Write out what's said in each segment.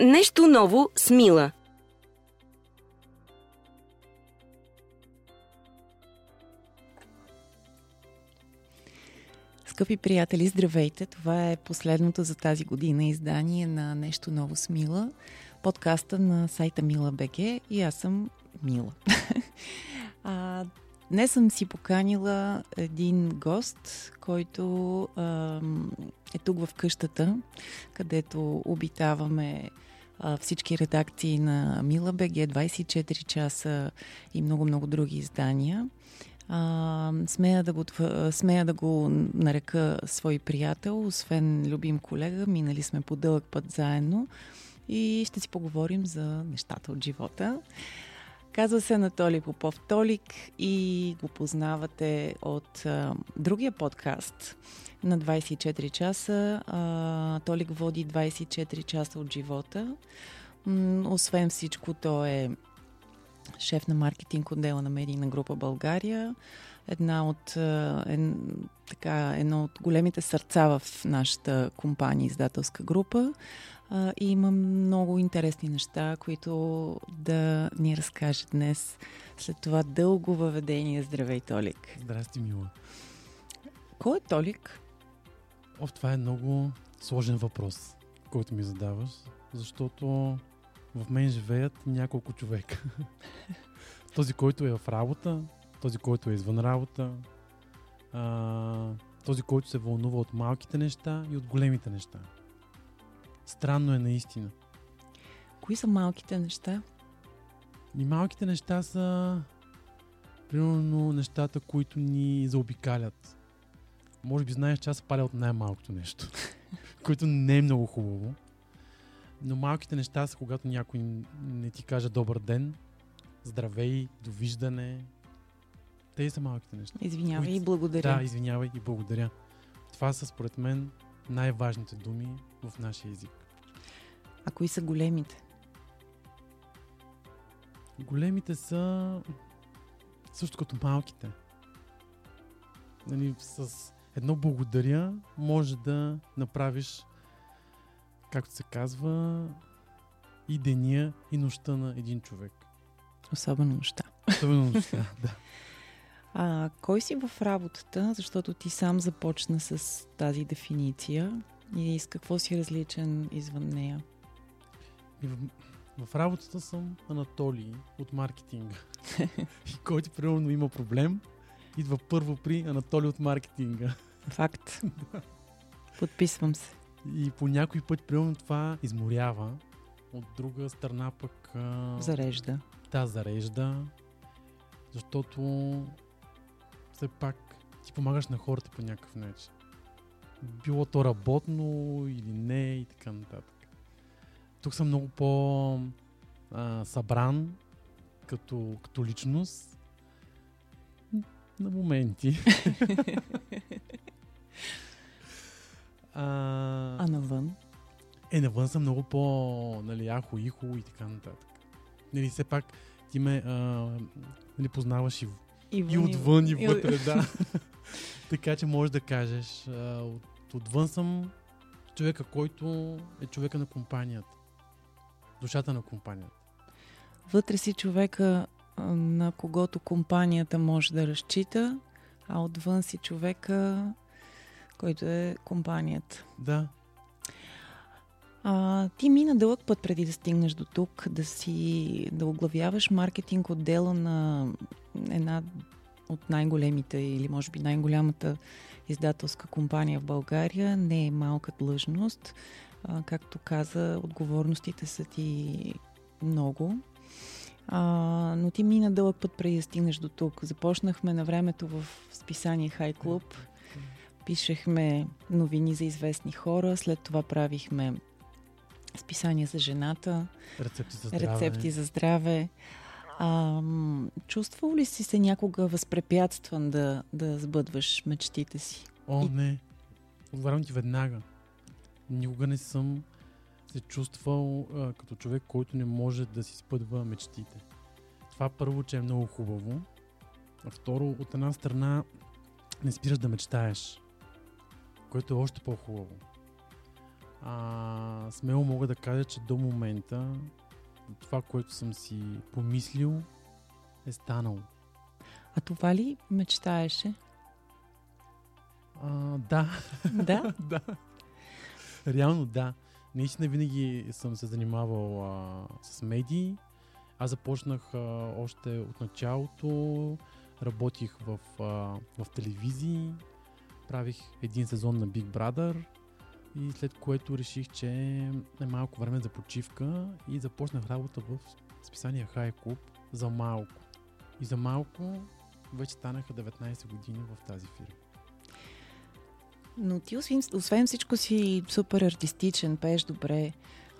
Нещо ново с Мила. Скъпи приятели, здравейте! Това е последното за тази година издание на Нещо ново с Мила, подкаста на сайта Мила БГ и аз съм Мила. а, днес съм си поканила един гост, който а, е тук в къщата, където обитаваме всички редакции на Мила БГ, 24 часа и много-много други издания. А, смея, да го, смея да го нарека свой приятел, освен любим колега. Минали сме по дълъг път заедно и ще си поговорим за нещата от живота. Казва се Анатолий Попов Толик и го познавате от а, другия подкаст на 24 часа. А, Толик води 24 часа от живота. М- освен всичко, той е шеф на маркетинг отдела на медийна група България. Една от, е, така, едно от големите сърца в нашата компания, издателска група. А, и има много интересни неща, които да ни разкаже днес след това дълго въведение. Здравей, Толик! Здрасти, Мила! Кой е Толик? О, това е много сложен въпрос, който ми задаваш, защото в мен живеят няколко човека. този, който е в работа, този, който е извън работа, а, този, който се вълнува от малките неща и от големите неща. Странно е наистина. Кои са малките неща? И малките неща са примерно нещата, които ни заобикалят. Може би знаеш, че аз паля от най-малкото нещо, което не е много хубаво. Но малките неща са, когато някой не ти каже добър ден, здравей, довиждане. Те са малките неща. Извинявай които... и благодаря. Да, извинявай и благодаря. Това са според мен най-важните думи в нашия език. А кои са големите? Големите са също като малките. Нали, с едно благодаря може да направиш, както се казва, и деня, и нощта на един човек. Особено нощта. Особено нощта, да. А, кой си в работата, защото ти сам започна с тази дефиниция и с какво си различен извън нея? В, в работата съм Анатолий от маркетинга. и който примерно има проблем, идва първо при Анатолий от маркетинга. Факт. Подписвам се. И по някой път, примерно, това изморява. От друга страна пък... А... Зарежда. Да, зарежда. Защото все пак ти помагаш на хората по някакъв начин. Било то работно или не и така нататък. Тук съм много по а, събран като, като личност. На моменти. а, а навън? Е, навън съм много по, нали, ахо, ихо и така нататък. Нали, все пак ти ме а, нали, познаваш и, и, вън, и отвън, и, и вътре, да. така че можеш да кажеш, а, от, отвън съм човека, който е човека на компанията. Душата на компанията. Вътре си човека, на когото компанията може да разчита, а отвън си човека, който е компанията. Да. А, ти мина дълъг път преди да стигнеш до тук, да си да оглавяваш маркетинг отдела на една от най-големите или може би най-голямата издателска компания в България. Не е малка длъжност. А, както каза, отговорностите са ти много. А, но ти мина дълъг път преди да стигнеш до тук. Започнахме на времето в списание Хай Клуб. Пишехме новини за известни хора, след това правихме списания за жената, рецепти за здраве. Рецепти за здраве. А, чувствал ли си се някога възпрепятстван да, да сбъдваш мечтите си? О, И... не. Отварям ти веднага. Никога не съм се чувствал а, като човек, който не може да си спъдва мечтите. Това първо, че е много хубаво. А второ, от една страна не спираш да мечтаеш, което е още по-хубаво. А, смело мога да кажа, че до момента това, което съм си помислил, е станало. А това ли мечтаеше? А, да. Да? да. Реално да. Наистина винаги съм се занимавал а, с медии. Аз започнах а, още от началото. Работих в, а, в телевизии. Правих един сезон на Big Brother. И след което реших, че е малко време за почивка и започнах работа в списание Хай Клуб за малко. И за малко вече станаха 19 години в тази фирма. Но ти освен, освен всичко си супер артистичен, пееш добре,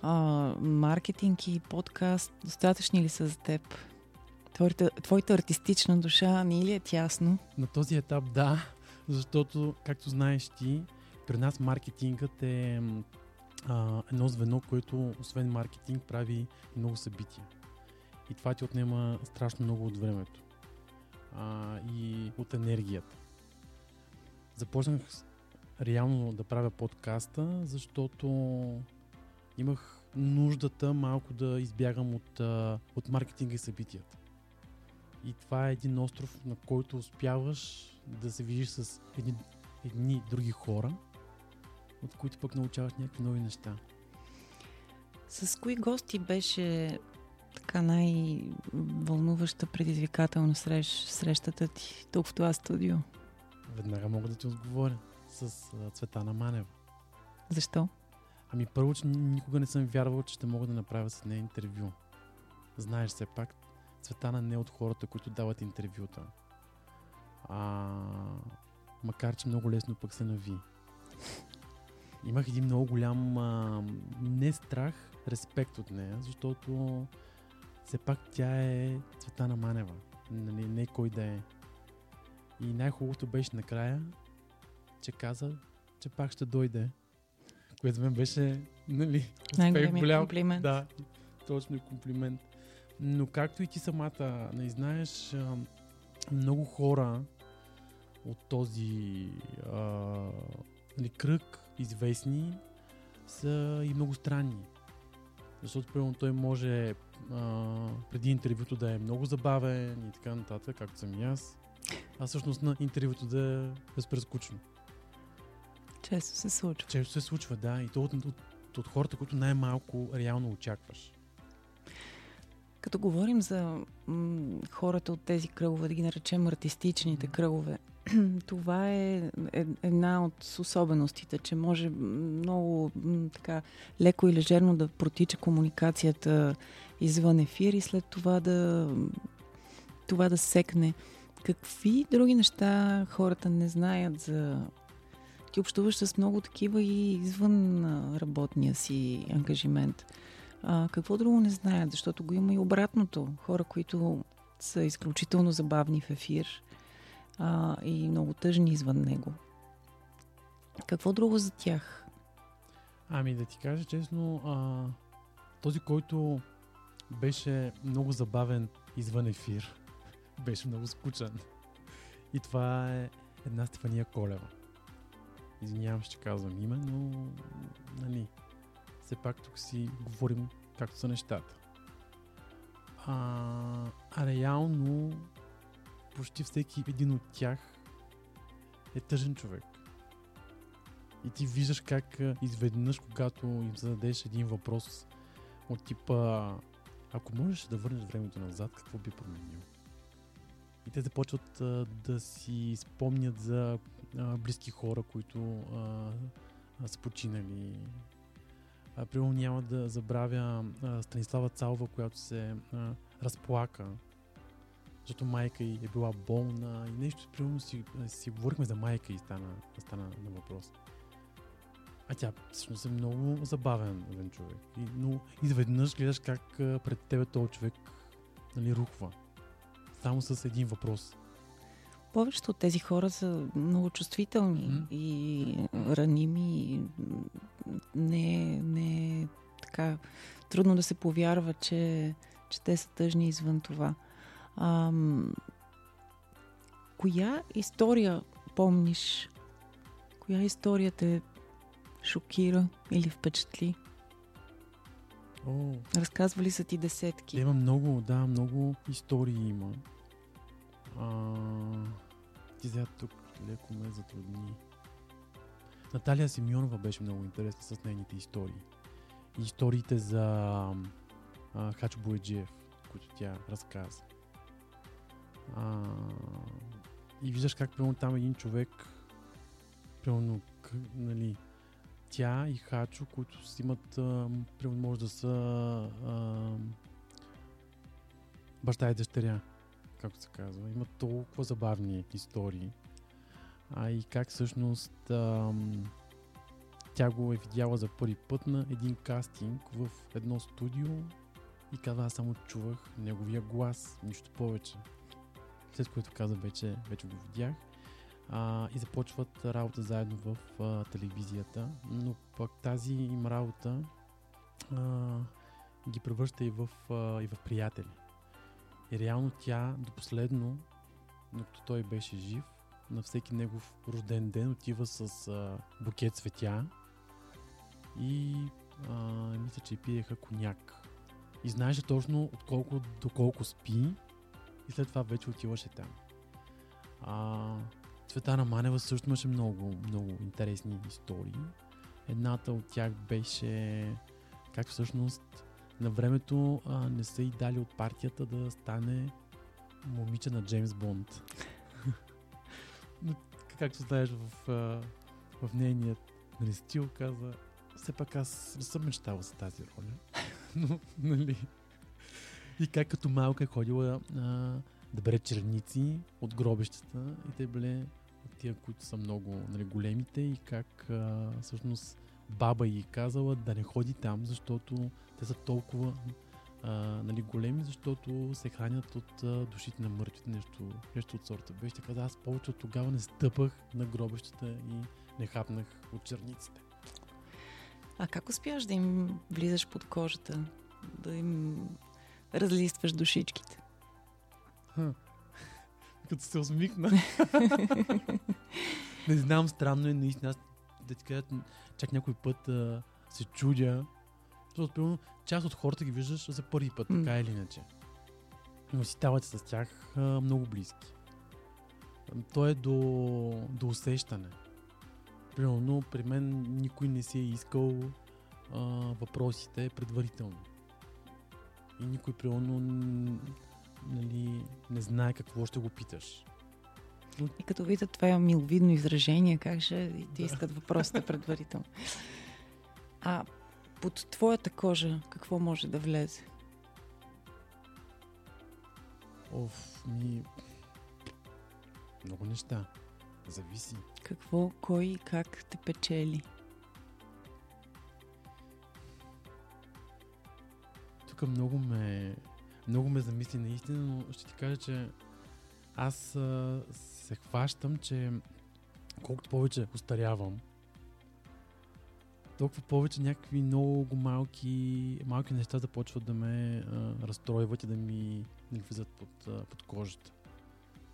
а, маркетинг и подкаст, достатъчни ли са за теб? Твоята, твоята артистична душа не ли е тясно? На този етап да, защото, както знаеш ти, при нас маркетингът е а, едно звено, което освен маркетинг прави много събития. И това ти отнема страшно много от времето а, и от енергията. Започнах реално да правя подкаста, защото имах нуждата малко да избягам от, от маркетинга и събитията. И това е един остров, на който успяваш да се видиш с едни, едни други хора, от които пък научаваш някакви нови неща. С кои гости беше така най-вълнуваща предизвикателна срещ, срещата ти тук в това студио? Веднага мога да ти отговоря с Цветана Манева. Защо? Ами първо, че никога не съм вярвал, че ще мога да направя с нея интервю. Знаеш все пак, Цветана не е от хората, които дават интервюта. А, макар, че много лесно пък се нави. Имах един много голям а, не страх, респект от нея, защото все пак тя е Цветана Манева. Не, не, кой да е. И най-хубавото беше накрая, че каза, че пак ще дойде. Което за мен беше, нали, най-големият комплимент. Да, точно и комплимент. Но както и ти самата не знаеш, много хора от този а, нали, кръг, известни, са и много странни. Защото, примерно, той може а, преди интервюто да е много забавен и така нататък, както съм и аз. А всъщност на интервюто да е безпрескучно. Често се случва. Често се случва, да. И то от, от, от хората, които най-малко реално очакваш. Като говорим за м- хората от тези кръгове, да ги наречем артистичните кръгове, това е една от особеностите, че може много така леко и лежерно да протича комуникацията извън ефир и след това да това да секне. Какви други неща хората не знаят за ти общуваш с много такива и извън работния си ангажимент. А, какво друго не знаят, защото го има и обратното. Хора, които са изключително забавни в ефир а, и много тъжни извън него. Какво друго за тях? Ами да ти кажа честно, а, този, който беше много забавен извън ефир, беше много скучен. И това е една Стефания Колева. Извинявам, ще казвам име, но нали, все пак тук си говорим както са нещата. А, а реално почти всеки един от тях е тъжен човек. И ти виждаш как изведнъж, когато им зададеш един въпрос от типа ако можеш да върнеш времето назад, какво би променил? И те започват а, да си спомнят за а, близки хора, които а, а, са починали. Примерно няма да забравя а, Станислава Цалва, която се а, разплака, защото майка й е била болна и нещо, примерно си, си говорихме за майка и стана, стана на въпрос. А тя всъщност е много забавен един човек. И, но изведнъж гледаш как пред тебе този човек нали, рухва. Само с един въпрос. Повечето от тези хора са много чувствителни mm. и раними. И не, не е така трудно да се повярва, че, че те са тъжни извън това. Ам, коя история помниш? Коя история те шокира или впечатли? О, Разказвали са ти десетки. Има много, да, много истории има. А, ти сега тук леко ме затрудни. Наталия Симеонова беше много интересна с нейните истории. Историите за а, Хачо Бояджиев, които тя разказа. А, и виждаш как примерно там един човек, примерно, нали, тя и Хачо, които си имат, примерно може да са а, баща и дъщеря, както се казва. Имат толкова забавни истории. А и как всъщност а, тя го е видяла за първи път на един кастинг в едно студио и казва, аз само чувах неговия глас, нищо повече. След което каза, вече, вече го видях а, и започват работа заедно в а, телевизията, но пък тази им работа а, ги превръща и в, а, и в приятели. И реално тя до последно, докато той беше жив, на всеки негов рожден ден отива с а, букет цветя и а, мисля, че пиеха коняк. И знаеше точно отколко доколко спи и след това вече отиваше там. А, Цветана Манева също имаше много, много интересни истории. Едната от тях беше как всъщност на времето а, не са и дали от партията да стане момиче на Джеймс Бонд. Но, както знаеш в, в нейният нали, стил, каза все пак аз не съм мечтала за тази роля. Но, нали... И как като малка е ходила а, да бере черници от гробищата и те били от тия, които са много нали, големите и как а, всъщност баба й казала да не ходи там, защото те са толкова а, нали, големи, защото се хранят от а, душите на мъртвите, нещо, нещо от сорта. Беше каза, аз повече от тогава не стъпах на гробищата и не хапнах от черниците. А как успяваш да им влизаш под кожата? Да им разлистваш душичките? Ха. Като се усмихна. не знам, странно е наистина. Аз да ти кажа, чак някой път а, се чудя. Защото, примерно, част от хората ги виждаш за първи път, така или иначе. Но си ставате с тях а, много близки. То е до, до усещане. Примерно, при мен никой не си е искал а, въпросите предварително. И никой, примерно, нали, не знае какво ще го питаш. И като видят това миловидно изражение, как ще ти Да. искат въпросите предварително. А под твоята кожа какво може да влезе? Оф, ми... Много неща. Зависи. Какво, кой и как те печели? Тук много ме... Много ме замисли наистина, но ще ти кажа, че аз а, се хващам, че колкото повече устарявам, толкова повече някакви много малки, малки неща започват да ме а, разстройват и да ми да влизат под, а, под кожата.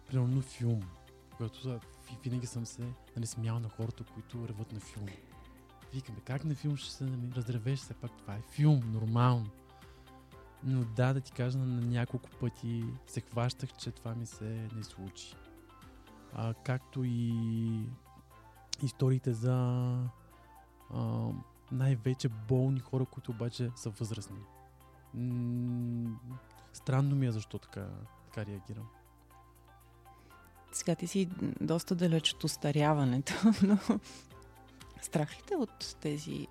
Примерно филм, който винаги съм се нали, смял на хората, които реват на филм. Викаме, как на филм ще се нали, разревеш, все пак това е филм, нормално. Но да, да ти кажа, на няколко пъти се хващах, че това ми се не случи. А, както и историите за а, най-вече болни хора, които обаче са възрастни. М- странно ми е защо така, така реагирам. Сега ти си доста далеч от устаряването, но страх ли те от тези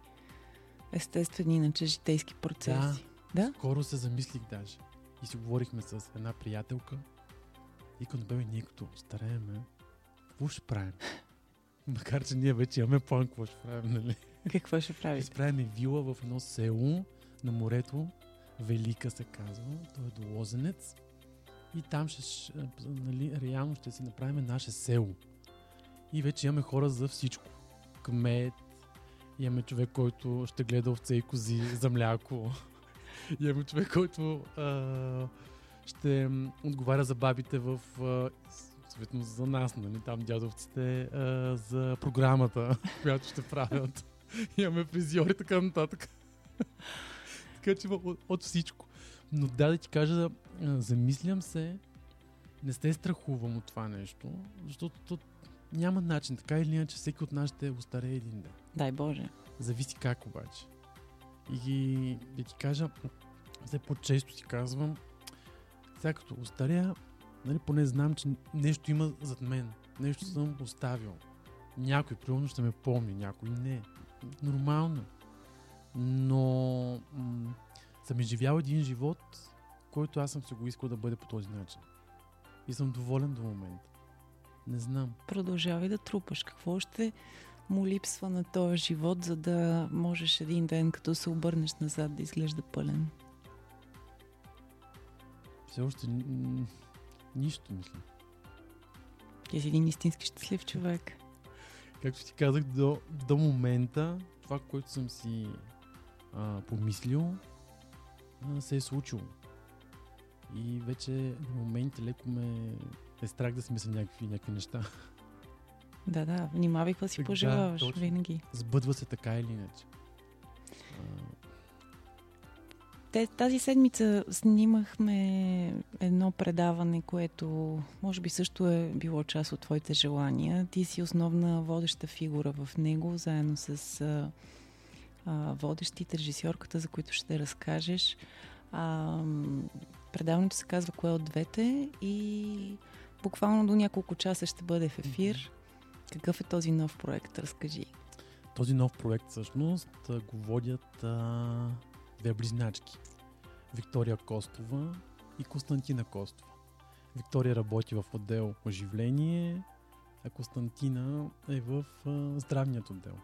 естествени, иначе житейски процеси? Да? Скоро се замислих даже. И си говорихме с една приятелка. И като бе, ние като старееме, какво ще правим? Макар, че ние вече имаме план, какво ще правим, нали? Какво ще Ще правите? си правим вила в едно село на морето. Велика се казва. То е до Лозенец. И там ще, ще, нали, реално ще си направим наше село. И вече имаме хора за всичко. Кмет, имаме човек, който ще гледа овце и кози за мляко. Имаме човек, който а, ще отговаря за бабите в а, съответно за нас, нали? Там дядовците а, за програмата, която ще правят. имаме фризьори и така нататък. така че от, от всичко. Но да, да ти кажа, а, замислям се, не се страхувам от това нещо, защото то няма начин. Така или иначе, всеки от нас ще остарее един ден. Дай Боже. Зависи как обаче. И да ти кажа, все по-често си казвам, сега като остаря, нали, поне знам, че нещо има зад мен. Нещо съм оставил. Някой, примерно, ще ме помни, някой не. Нормално. Но м- съм изживял един живот, който аз съм си го искал да бъде по този начин. И съм доволен до момента. Не знам. Продължавай да трупаш. Какво ще му липсва на този живот, за да можеш един ден, като се обърнеш назад, да изглежда пълен? Все още н- нищо, мисля. Ти си един истински щастлив човек. Както ти казах, до, до момента това, което съм си а, помислил, а, се е случило. И вече на моменти леко ме е страх да си мисля някакви, някакви неща. Да, да, внимавай какво си Да, пожелаваш точно. винаги. Сбъдва се така или иначе. Те, тази седмица снимахме едно предаване, което може би също е било част от твоите желания. Ти си основна водеща фигура в него, заедно с а, а, водещите, режисьорката, за които ще разкажеш. А, предаването се казва Кое от двете и буквално до няколко часа ще бъде в ефир. Какъв е този нов проект? Разкажи. този нов проект всъщност го водят а, две близначки. Виктория Костова и Константина Костова. Виктория работи в отдел оживление, а Константина е в а, здравният отдел.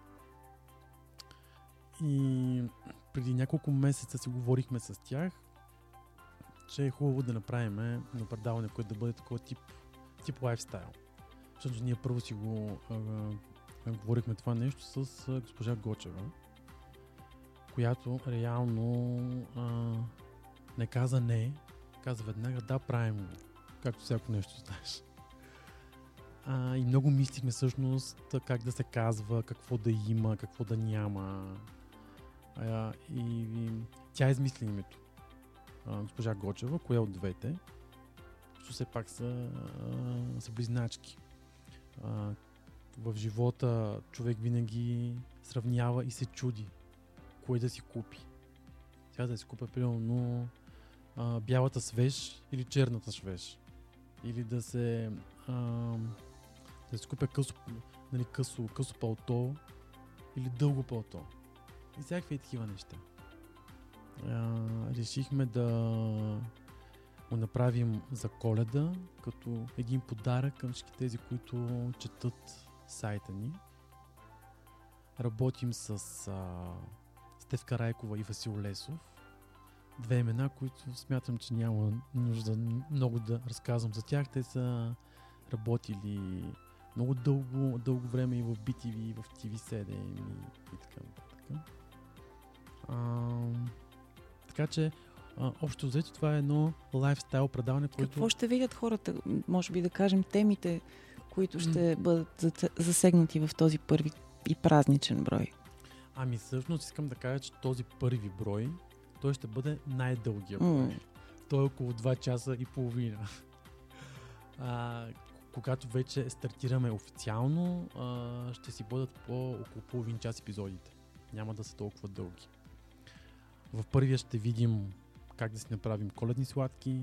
И преди няколко месеца си говорихме с тях, че е хубаво да направим на предаване, което да бъде такова тип, тип лайфстайл. Защото ние първо си го а, а, говорихме това нещо с а, госпожа Гочева, която реално а, не каза не, каза веднага да, правим го, както всяко нещо знаеш. А, и много мислихме всъщност как да се казва, какво да има, какво да няма. А, и, и тя измисли името. А, госпожа Гочева, кое от двете, все пак са, а, са близначки. В живота човек винаги сравнява и се чуди кое да си купи. Сега да си купя примерно а, бялата свеж или черната свеж. Или да се а, да си купя късо, нали, късо, късо палто или дълго палто. И всякакви такива неща. А, решихме да го направим за коледа, като един подарък към всички тези, които четат сайта ни. Работим с а, Стевка Райкова и Васил Лесов. Две имена, които смятам, че няма нужда много да разказвам за тях. Те са работили много дълго, дълго време и в BTV, и в TV7 и, и така нататък. А, така че, а, общо взето, това е едно лайфстайл предаване, което... Какво ще видят хората? Може би да кажем темите, които ще бъдат засегнати в този първи и празничен брой. Ами всъщност искам да кажа, че този първи брой, той ще бъде най-дългия брой. М. Той е около 2 часа и половина. А, когато вече стартираме официално, а, ще си бъдат по около половин час епизодите. Няма да са толкова дълги. В първия ще видим как да си направим коледни сладки.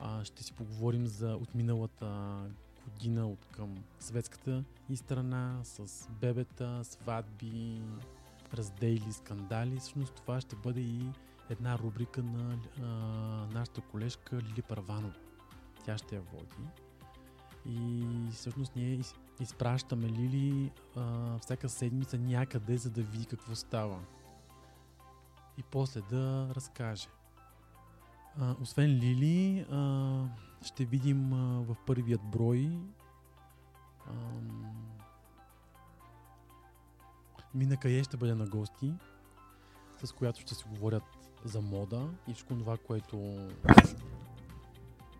А, ще си поговорим за отминалата година от към светската и страна с бебета, сватби, раздели, скандали. Всъщност това ще бъде и една рубрика на а, нашата колежка Лили Парванова. Тя ще я води. И всъщност ние из, изпращаме Лили а, всяка седмица някъде, за да види какво става. И после да разкаже. А, освен Лили, а, ще видим а, в първият брой ам, Мина Кае ще бъде на гости, с която ще си говорят за мода и всичко това, което...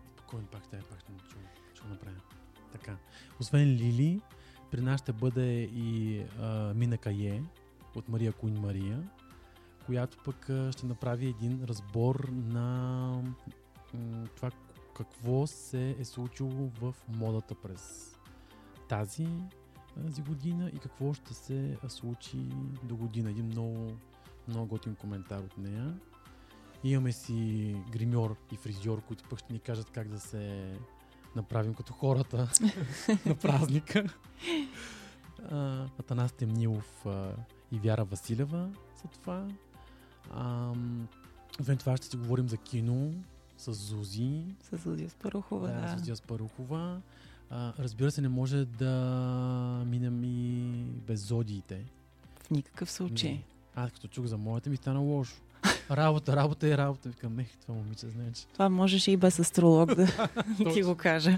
Спокойно, пак ще, пак ще, ще, направя. Така. Освен Лили, при нас ще бъде и а, Мина Кае от Мария Куин Мария, която пък ще направи един разбор на това какво се е случило в модата през тази, тази година и какво ще се случи до година. Един много, много готин коментар от нея. Имаме си гримьор и фризьор, които пък ще ни кажат как да се направим като хората на празника. Атанас Темнилов и Вяра Василева за това. А, освен това ще си говорим за кино с Зузи. С Зузия Спарухова, Да, да. Зузия Спарухова. А, разбира се, не може да минем и без зодиите. В никакъв случай. Не. Аз като чух за моята ми стана лошо. Работа, работа е работа. Викам, ех, това момиче, значи. Това можеше и без астролог да ти го кажа.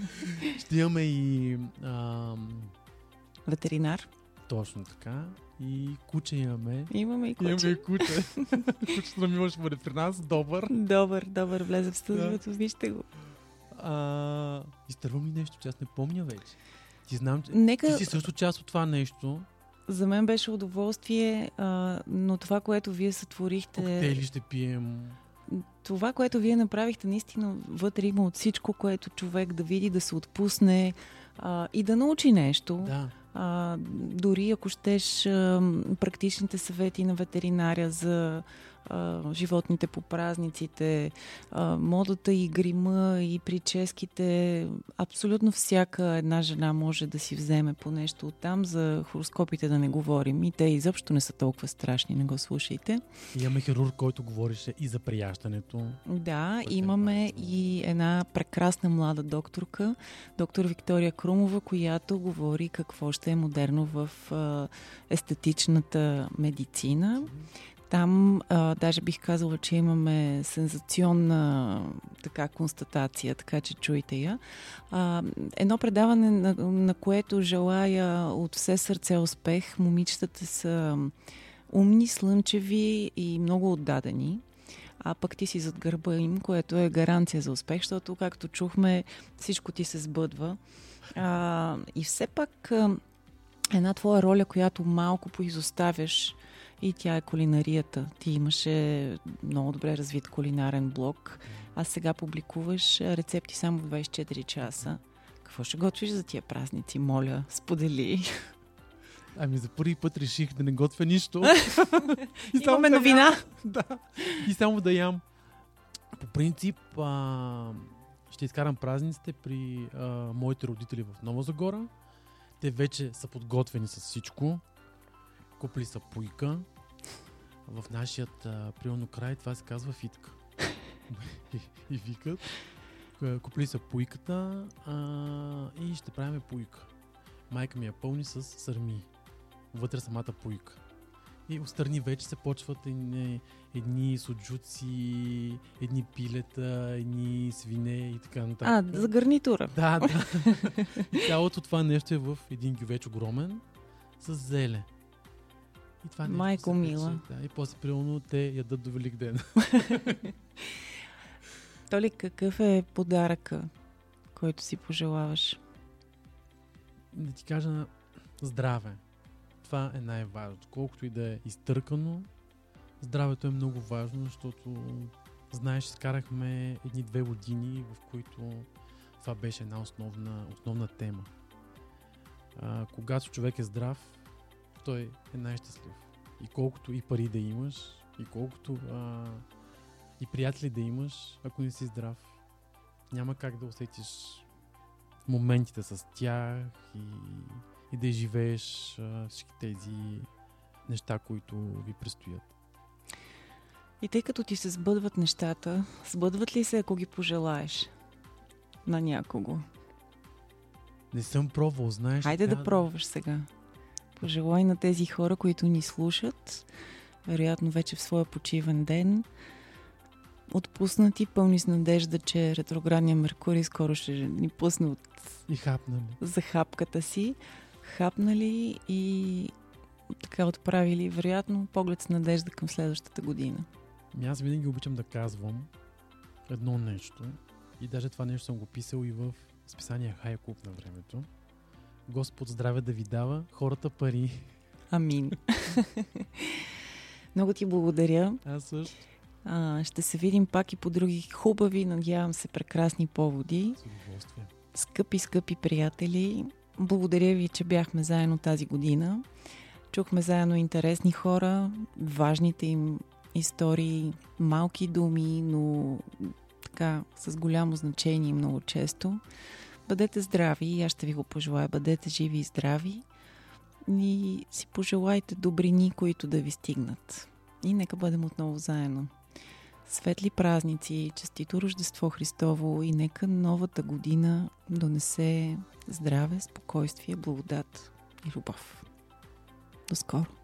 Ще имаме и ам, Ветеринар. Точно така. И куче имаме. Имаме и Имаме куче. и куче. Кучето на Милош бъде при нас. Добър. Добър, добър, влезе в студиото, вижте го. А, изтървам ли нещо, че аз не помня вече? Ти знам, че... Нека, Ти си също част от това нещо. за мен беше удоволствие, а, но това, което вие сътворихте, Коктейли ще пием. това, което вие направихте, наистина вътре има от всичко, което човек да види, да се отпусне а, и да научи нещо. Да. А, дори ако щеш а, практичните съвети на ветеринаря за а, животните по празниците, а, модата и грима и прическите, абсолютно всяка една жена може да си вземе по нещо от там. За хороскопите да не говорим. И те изобщо не са толкова страшни, не го слушайте. Имаме хирург, който говореше и за приящането. Да, е имаме и една прекрасна млада докторка, доктор Виктория Крумова, която говори какво ще е модерно в естетичната медицина. Там а, даже бих казала, че имаме сензационна така констатация, така че чуйте я. А, едно предаване, на, на което желая от все сърце успех. Момичетата са умни, слънчеви и много отдадени а пък ти си зад гърба им, което е гаранция за успех, защото, както чухме, всичко ти се сбъдва. А, и все пак а, една твоя роля, която малко поизоставяш, и тя е кулинарията. Ти имаше много добре развит кулинарен блог, а сега публикуваш рецепти само в 24 часа. Какво ще готвиш за тия празници? Моля, сподели. Ами за първи път реших да не готвя нищо. И само Имаме да новина. ям. да. И само да ям. По принцип, а, ще изкарам празниците при а, моите родители в Нова Загора. Те вече са подготвени с всичко. Купили са пуйка. В нашият а, примерно край това се казва фитка. и, и викат. Ка- Купили са пуйката а, и ще правим пуйка. Майка ми я пълни с сърми. Вътре самата пуйка. И отстрани вече се почват едни, едни суджуци, едни пилета, едни свине и така А, нататък. за гарнитура. Да, да. цялото това нещо е в един гювеч огромен с зеле. И това нещо Майко се мила. Да, и после примерно те ядат до Велик ден. Толи, какъв е подаръка, който си пожелаваш? да ти кажа здраве. Това е най-важното. Колкото и да е изтъркано, здравето е много важно, защото знаеш, скарахме едни две години, в които това беше една основна, основна тема. А, когато човек е здрав, той е най-щастлив. И колкото и пари да имаш, и колкото а, и приятели да имаш, ако не си здрав, няма как да усетиш моментите с тях и, и да живееш а, всички тези неща, които ви предстоят. И тъй като ти се сбъдват нещата, сбъдват ли се, ако ги пожелаеш на някого? Не съм пробвал, знаеш. Хайде да пробваш сега. Пожелай на тези хора, които ни слушат, вероятно вече в своя почивен ден, отпуснати, пълни с надежда, че ретроградния Меркурий скоро ще ни пусне от И хапнали. захапката си, хапнали и така отправили, вероятно, поглед с надежда към следващата година. Ами аз винаги обичам да казвам едно нещо. И даже това нещо съм го писал и в списание Хай Клуб на времето. Господ здраве да ви дава, хората пари. Амин. Много ти благодаря. Аз също. А, ще се видим пак и по други хубави, надявам се, прекрасни поводи. С удоволствие. Скъпи, скъпи приятели, благодаря ви, че бяхме заедно тази година. Чухме заедно интересни хора, важните им истории, малки думи, но така с голямо значение много често. Бъдете здрави и аз ще ви го пожелая. Бъдете живи и здрави и си пожелайте добрини, които да ви стигнат. И нека бъдем отново заедно. Светли празници, честито Рождество Христово и нека новата година донесе здраве, спокойствие, благодат и любов. До скоро!